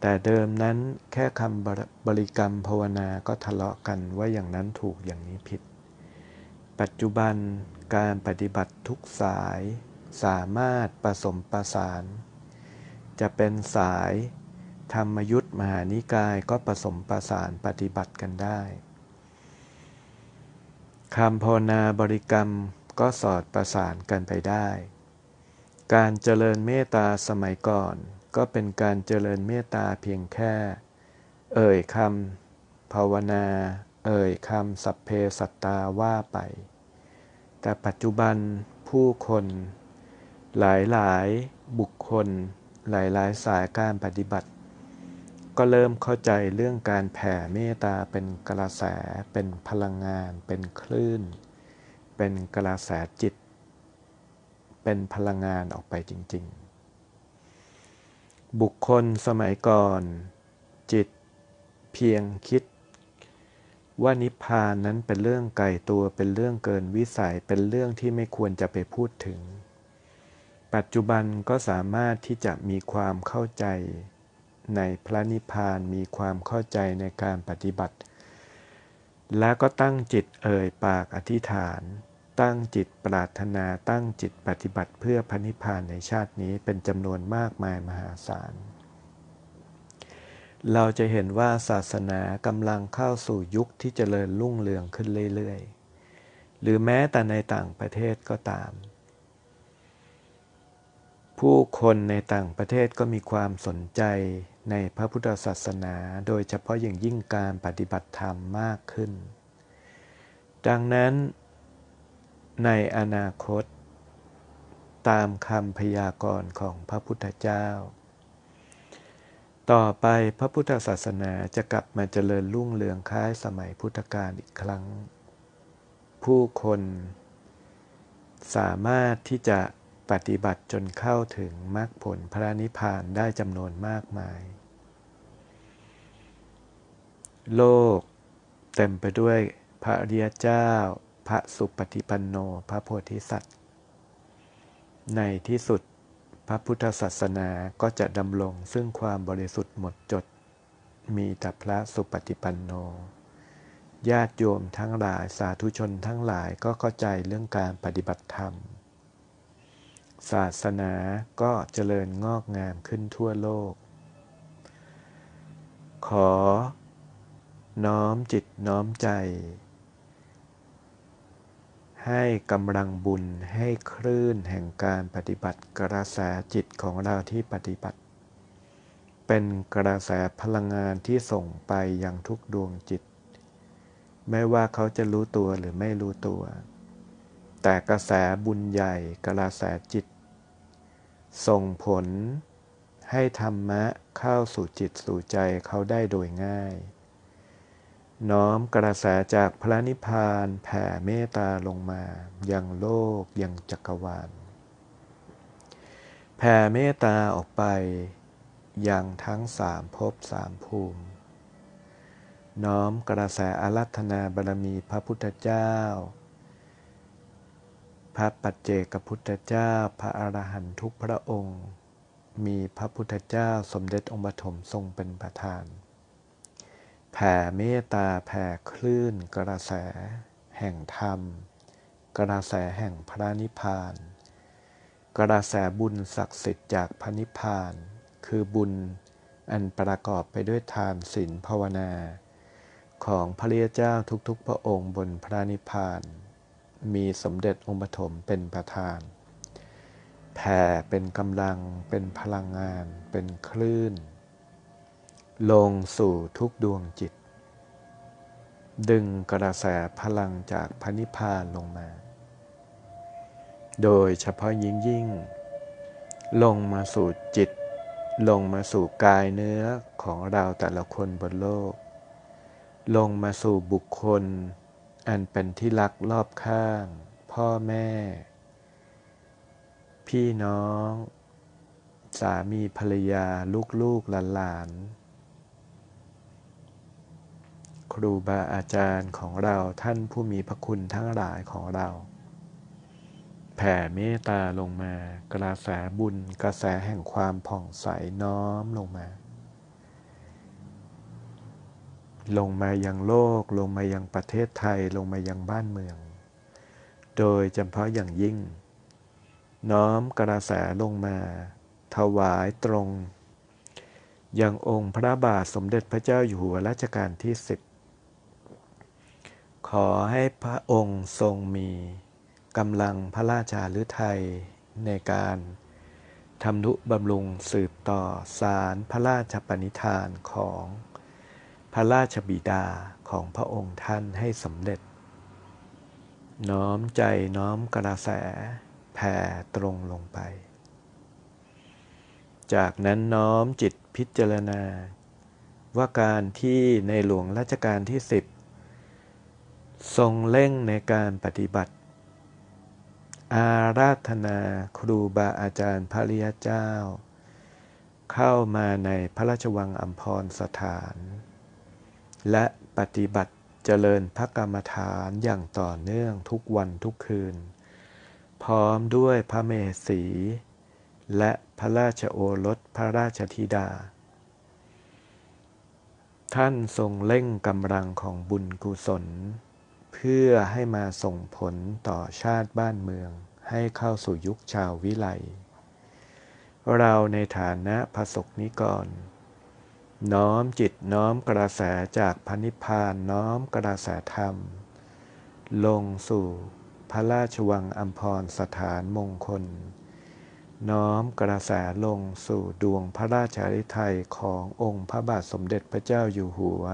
แต่เดิมนั้นแค่คำบริกรรมภาวนาก็ทะเลาะกันว่าอย่างนั้นถูกอย่างนี้ผิด ปัจจุบันการปฏิบัติทุกสายสามารถผสมประสาน จะเป็นสายธรรมยุทธมหานิกายก็ผสมประสานปฏิบัติกันได้ คำภาวนาบริกรรมก็สอดประสานกันไปได้ การเจริญเมตตาสมัยก่อน ก็เป็นการเจริญเมตตาเพียงแค่ เอ่ยคำภาวนา เอ่ยคำสัพเพสัตตาว่าไป แต่ปัจจุบันผู้คน หลายหลายบุคคล หลายหลายสายการปฏิบัติ ก็เริ่มเข้าใจเรื่องการแผ่เมตตาเป็นกระแส เป็นพลังงาน เป็นคลื่น เป็นกระแสจิต เป็นพลังงานออกไปจริง ๆ บุคคลสมัยก่อน จิตเพียงคิด ว่านิพพานนั้นเป็นเรื่องไกลตัวเป็นเรื่องเกินวิสัยเป็นเรื่องที่ไม่ควรจะไปพูดถึง ปัจจุบันก็สามารถที่จะมีความเข้าใจ ในพระนิพพานมีความเข้าใจในการปฏิบัติ และก็ตั้งจิตเอ่ยปากอธิษฐาน ตั้งจิตปรารถนาตั้งจิตปฏิบัติเพื่อพระนิพพานในชาตินี้เป็นจำนวนมากมายมหาศาลเราจะเห็นว่าศาสนากำลังเข้าสู่ยุคที่เจริญรุ่งเรืองขึ้นเรื่อยๆ หรือแม้แต่ในต่างประเทศก็ตาม ผู้คนในต่างประเทศก็มีความสนใจ ในพระพุทธศาสนาโดยเฉพาะอย่างยิ่งการปฏิบัติธรรมมากขึ้น ดังนั้น ในอนาคต ตามคำพยากรณ์ของพระพุทธเจ้า ต่อไปพระพุทธศาสนาจะกลับมาเจริญรุ่งเรืองคล้ายสมัยพุทธกาลอีกครั้ง ผู้คนสามารถที่จะ ปฏิบัติจนเข้าถึงมรรคผลพระนิพพานได้จำนวนมากมาย โลกเต็มไปด้วยพระริยเจ้า พระสุปฏิปันโน พระโพธิสัตว์ ในที่สุดพระพุทธศาสนาก็จะดำรงซึ่งความบริสุทธิ์หมดจด มีแต่พระสุปฏิปันโน ญาติโยมทั้งหลายสาธุชนทั้งหลายก็เข้าใจเรื่องการปฏิบัติธรรม ศาสนาก็เจริญงอกงามขึ้นทั่วโลก ขอ น้อมจิตน้อมใจ ให้กำลังบุญให้คลื่นแห่งการปฏิบัติกระแสจิตของเราที่ปฏิบัติ เป็นกระแสพลังงานที่ส่งไปยังทุกดวงจิต ไม่ว่าเขาจะรู้ตัวหรือไม่รู้ตัวแต่กระแสบุญใหญ่กระแสจิต ส่งผลให้ธรรมะเข้าสู่จิตสู่ใจเขาได้โดยง่าย น้อมกระแสจากพระนิพพานแผ่เมตตาลงมา ยังโลกยังจักรวาล แผ่เมตตาออกไปยังทั้งสามภพสามภูมิ น้อมกระแสอารัธนาบารมีพระพุทธเจ้า พระปัจเจกพุทธเจ้าพระอรหันตุกพระองค์ มีพระพุทธเจ้าสมเด็จองค์ปฐมทรงเป็นประธาน แผ่เมตตาแผ่คลื่นกระแส แห่งธรรม กระแสแห่งพระนิพพาน กระแสบุญศักดิ์สิทธิ์จากพระนิพพาน คือบุญอันประกอบไปด้วยทานศีลภาวนา ของพระเรียเจ้าทุกๆพระองค์บนพระนิพพาน มีสมเด็จองค์ปฐมเป็นประธาน แผ่เป็นกำลังเป็นพลังงาน เป็นคลื่น ลงสู่ทุกดวงจิต ดึงกระแสพลังจากพระนิพพานลงมา โดยเฉพาะยิ่งยิ่ง ลงมาสู่จิต ลงมาสู่กายเนื้อของเราแต่ละคนบนโลก ลงมาสู่บุคคล อันเป็นที่รักรอบข้าง พ่อแม่ พี่น้อง สามีภรรยาลูกๆหลานๆครูบาอาจารย์ของเราท่านผู้มีพระคุณทั้งหลายของเรา แผ่เมตตาลงมากระแสบุญกระแสแห่งความผ่องใสน้อมลงมา ลงมายังโลก ลงมายังประเทศไทย ลงมายังบ้านเมือง โดยเฉพาะอย่างยิ่ง น้อมกระแสลงมา ถวายตรง ยังองค์พระบาทสมเด็จพระเจ้าอยู่หัวรัชกาลที่สิบขอให้พระองค์ทรงมีกำลังพระราชาฤทัยในการทำนุบำรุงสืบต่อสารพระราชปณิธานของ พระราชบิดาของพระองค์ท่านให้สำเร็จ น้อมใจน้อมกระแสแผ่ตรงลงไป จากนั้นน้อมจิตพิจารณา ว่าการที่ในหลวงรัชกาลที่สิบทรงเร่งในการปฏิบัติ อาราธนาครูบาอาจารย์พระริยเจ้า เข้ามาในพระราชวังอัมพรสถาน และปฏิบัติเจริญพระกรรมฐานอย่างต่อเนื่องทุกวันทุกคืน พร้อมด้วยพระเมสี และพระราชโอรสพระราชธิดา ท่านทรงเร่งกำลังของบุญกุศล เพื่อให้มาส่งผลต่อชาติบ้านเมืองให้เข้าสู่ยุคชาววิไลเราในฐานะพระสกนิกร น้อมจิตน้อมกระแสจากพระนิพพานน้อมกระแสธรรม ลงสู่พระราชวังอัมพรสถานมงคล น้อมกระแสลงสู่ดวงพระราชาฤทัยขององค์พระบาทสมเด็จพระเจ้าอยู่หัว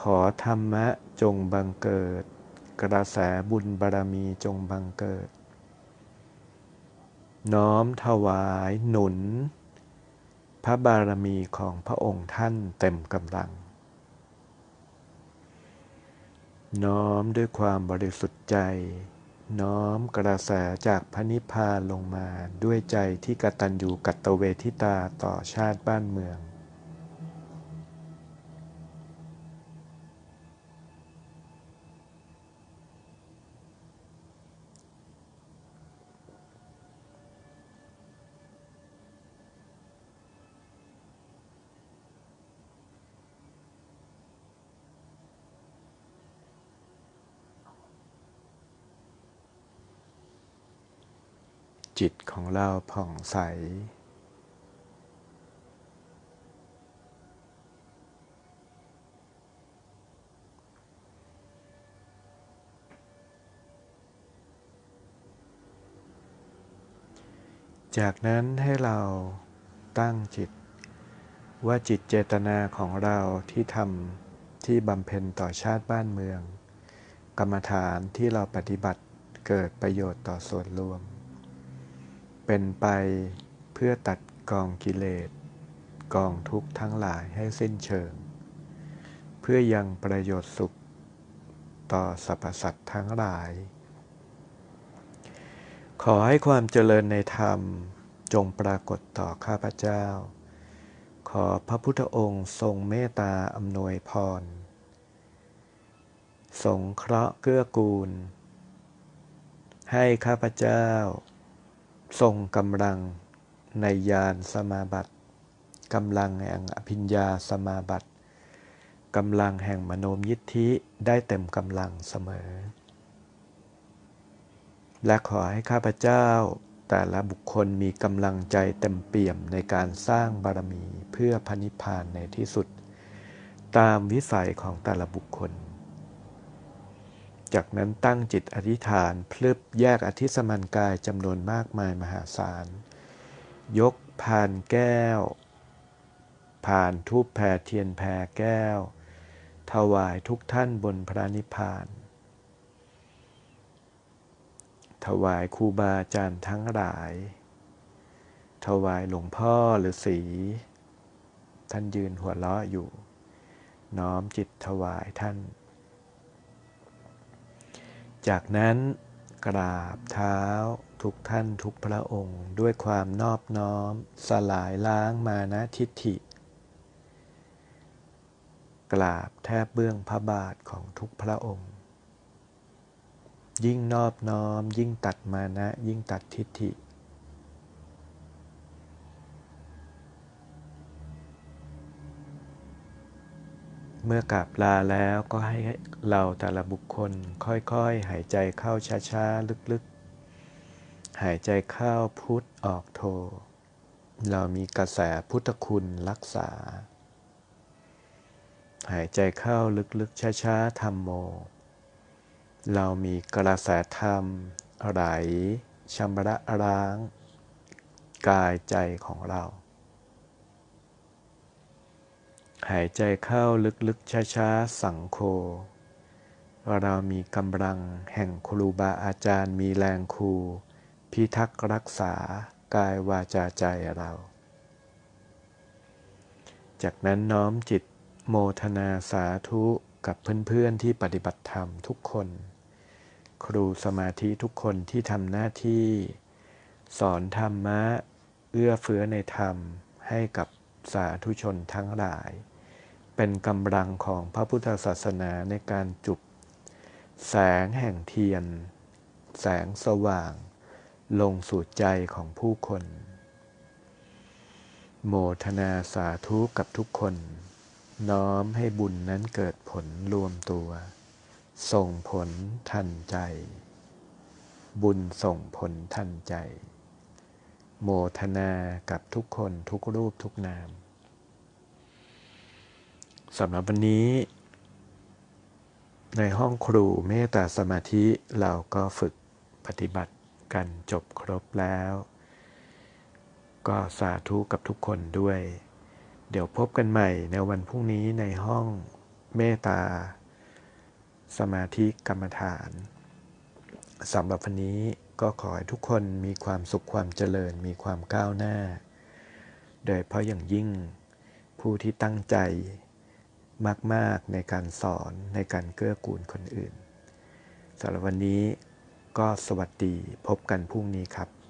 ขอธรรมะจงบังเกิด กระแสบุญบารมีจงบังเกิด น้อมถวายหนุน พระบารมีของพระองค์ท่านเต็มกำลัง น้อมด้วยความบริสุทธิ์ใจ น้อมกระแสจากพระนิพพานลงมาด้วยใจที่กตัญญูกตเวทิตาต่อชาติบ้านเมือง จิตของเราผ่องใส จากนั้นให้เราตั้งจิต ว่าจิตเจตนาของเราที่ทำที่บำเพ็ญต่อชาติบ้านเมือง กรรมฐานที่เราปฏิบัติเกิดประโยชน์ต่อส่วนรวม เป็นไปเพื่อตัดกองกิเลส กองทุกข์ทั้งหลายให้สิ้นเชิง เพื่อยังประโยชน์สุข ต่อสรรพสัตว์ทั้งหลาย ขอให้ความเจริญในธรรมจงปรากฏต่อข้าพเจ้า ขอพระพุทธองค์ทรงเมตตาอำนวยพร สงเคราะห์เกื้อกูล ให้ข้าพเจ้า ทรงกำลังในญาณสมาบัติกำลังแห่งอภิญญาสมาบัติกำลังแห่งมโนมยิทธิได้เต็มกำลังเสมอ และขอให้ข้าพเจ้าแต่ละบุคคลมีกำลังใจเต็มเปี่ยมในการสร้างบารมีเพื่อพนิพพานในที่สุด ตามวิสัยของแต่ละบุคคล จากนั้นตั้งจิตอธิษฐาน พลึบแยกอธิสมันกายจำนวนมากมายมหาศาล ยกพานแก้ว ผ่านทูปแผ่เทียนแผ่แก้ว ถวายทุกท่านบนพระนิพพาน ถวายครูบาอาจารย์ทั้งหลาย ถวายหลวงพ่อหรือสีท่านยืนหัวเราะอยู่ น้อมจิตถวายท่าน จากนั้นกราบเท้าทุกท่านทุกพระองค์ด้วยความนอบน้อม สลายล้างมานะทิฏฐิ กราบแทบเบื้องพระบาทของทุกพระองค์ ยิ่งนอบน้อม ยิ่งตัดมานะยิ่งตัดทิฏฐิ เมื่อกราบลาแล้วก็ให้เราแต่ละบุคคลค่อยๆ หายใจเข้าช้าๆ ลึกๆ หายใจเข้าพุทธออกโท เรามีกระแสพุทธคุณรักษา หายใจเข้าลึกๆ ช้าๆธรรมโม เรามีกระแสธรรม ไหลชำระล้าง กายใจของเรา หายใจเข้าลึกๆ ช้าๆ สังโฆเรามีกำลังแห่งครูบาอาจารย์มีแรงครู พิทักษ์รักษากายวาจาใจเรา จากนั้นน้อมจิตโมทนาสาธุกับเพื่อนๆที่ปฏิบัติธรรมทุกคน ครูสมาธิทุกคนที่ทำหน้าที่ สอนธรรมะ เอื้อเฟื้อในธรรมให้กับสาธุชนทั้งหลาย เป็นกำลังของพระพุทธศาสนาในการจุบแสงแห่งเทียน แสงสว่าง ลงสู่ใจของผู้คน โมทนาสาธุกับทุกคน น้อมให้บุญนั้นเกิดผลรวมตัว ส่งผลทันใจ บุญส่งผลทันใจ โมทนากับทุกคนทุกรูปทุกนาม สำหรับวันนี้ ในห้องครูเมตตาสมาธิเราก็ฝึกปฏิบัติกันจบครบแล้ว ก็สาธุกับทุกคนด้วย เดี๋ยวพบกันใหม่ในวันพรุ่งนี้ในห้องเมตตาสมาธิกรรมฐานสำหรับวันนี้ก็ขอให้ทุกคนมีความสุขความเจริญมีความก้าวหน้า โดยเพราะอย่างยิ่งผู้ที่ตั้งใจ มาก ๆ ในการสอนในการเกื้อกูลคนอื่นสำหรับวันนี้ก็สวัสดีพบกันพรุ่งนี้ครับ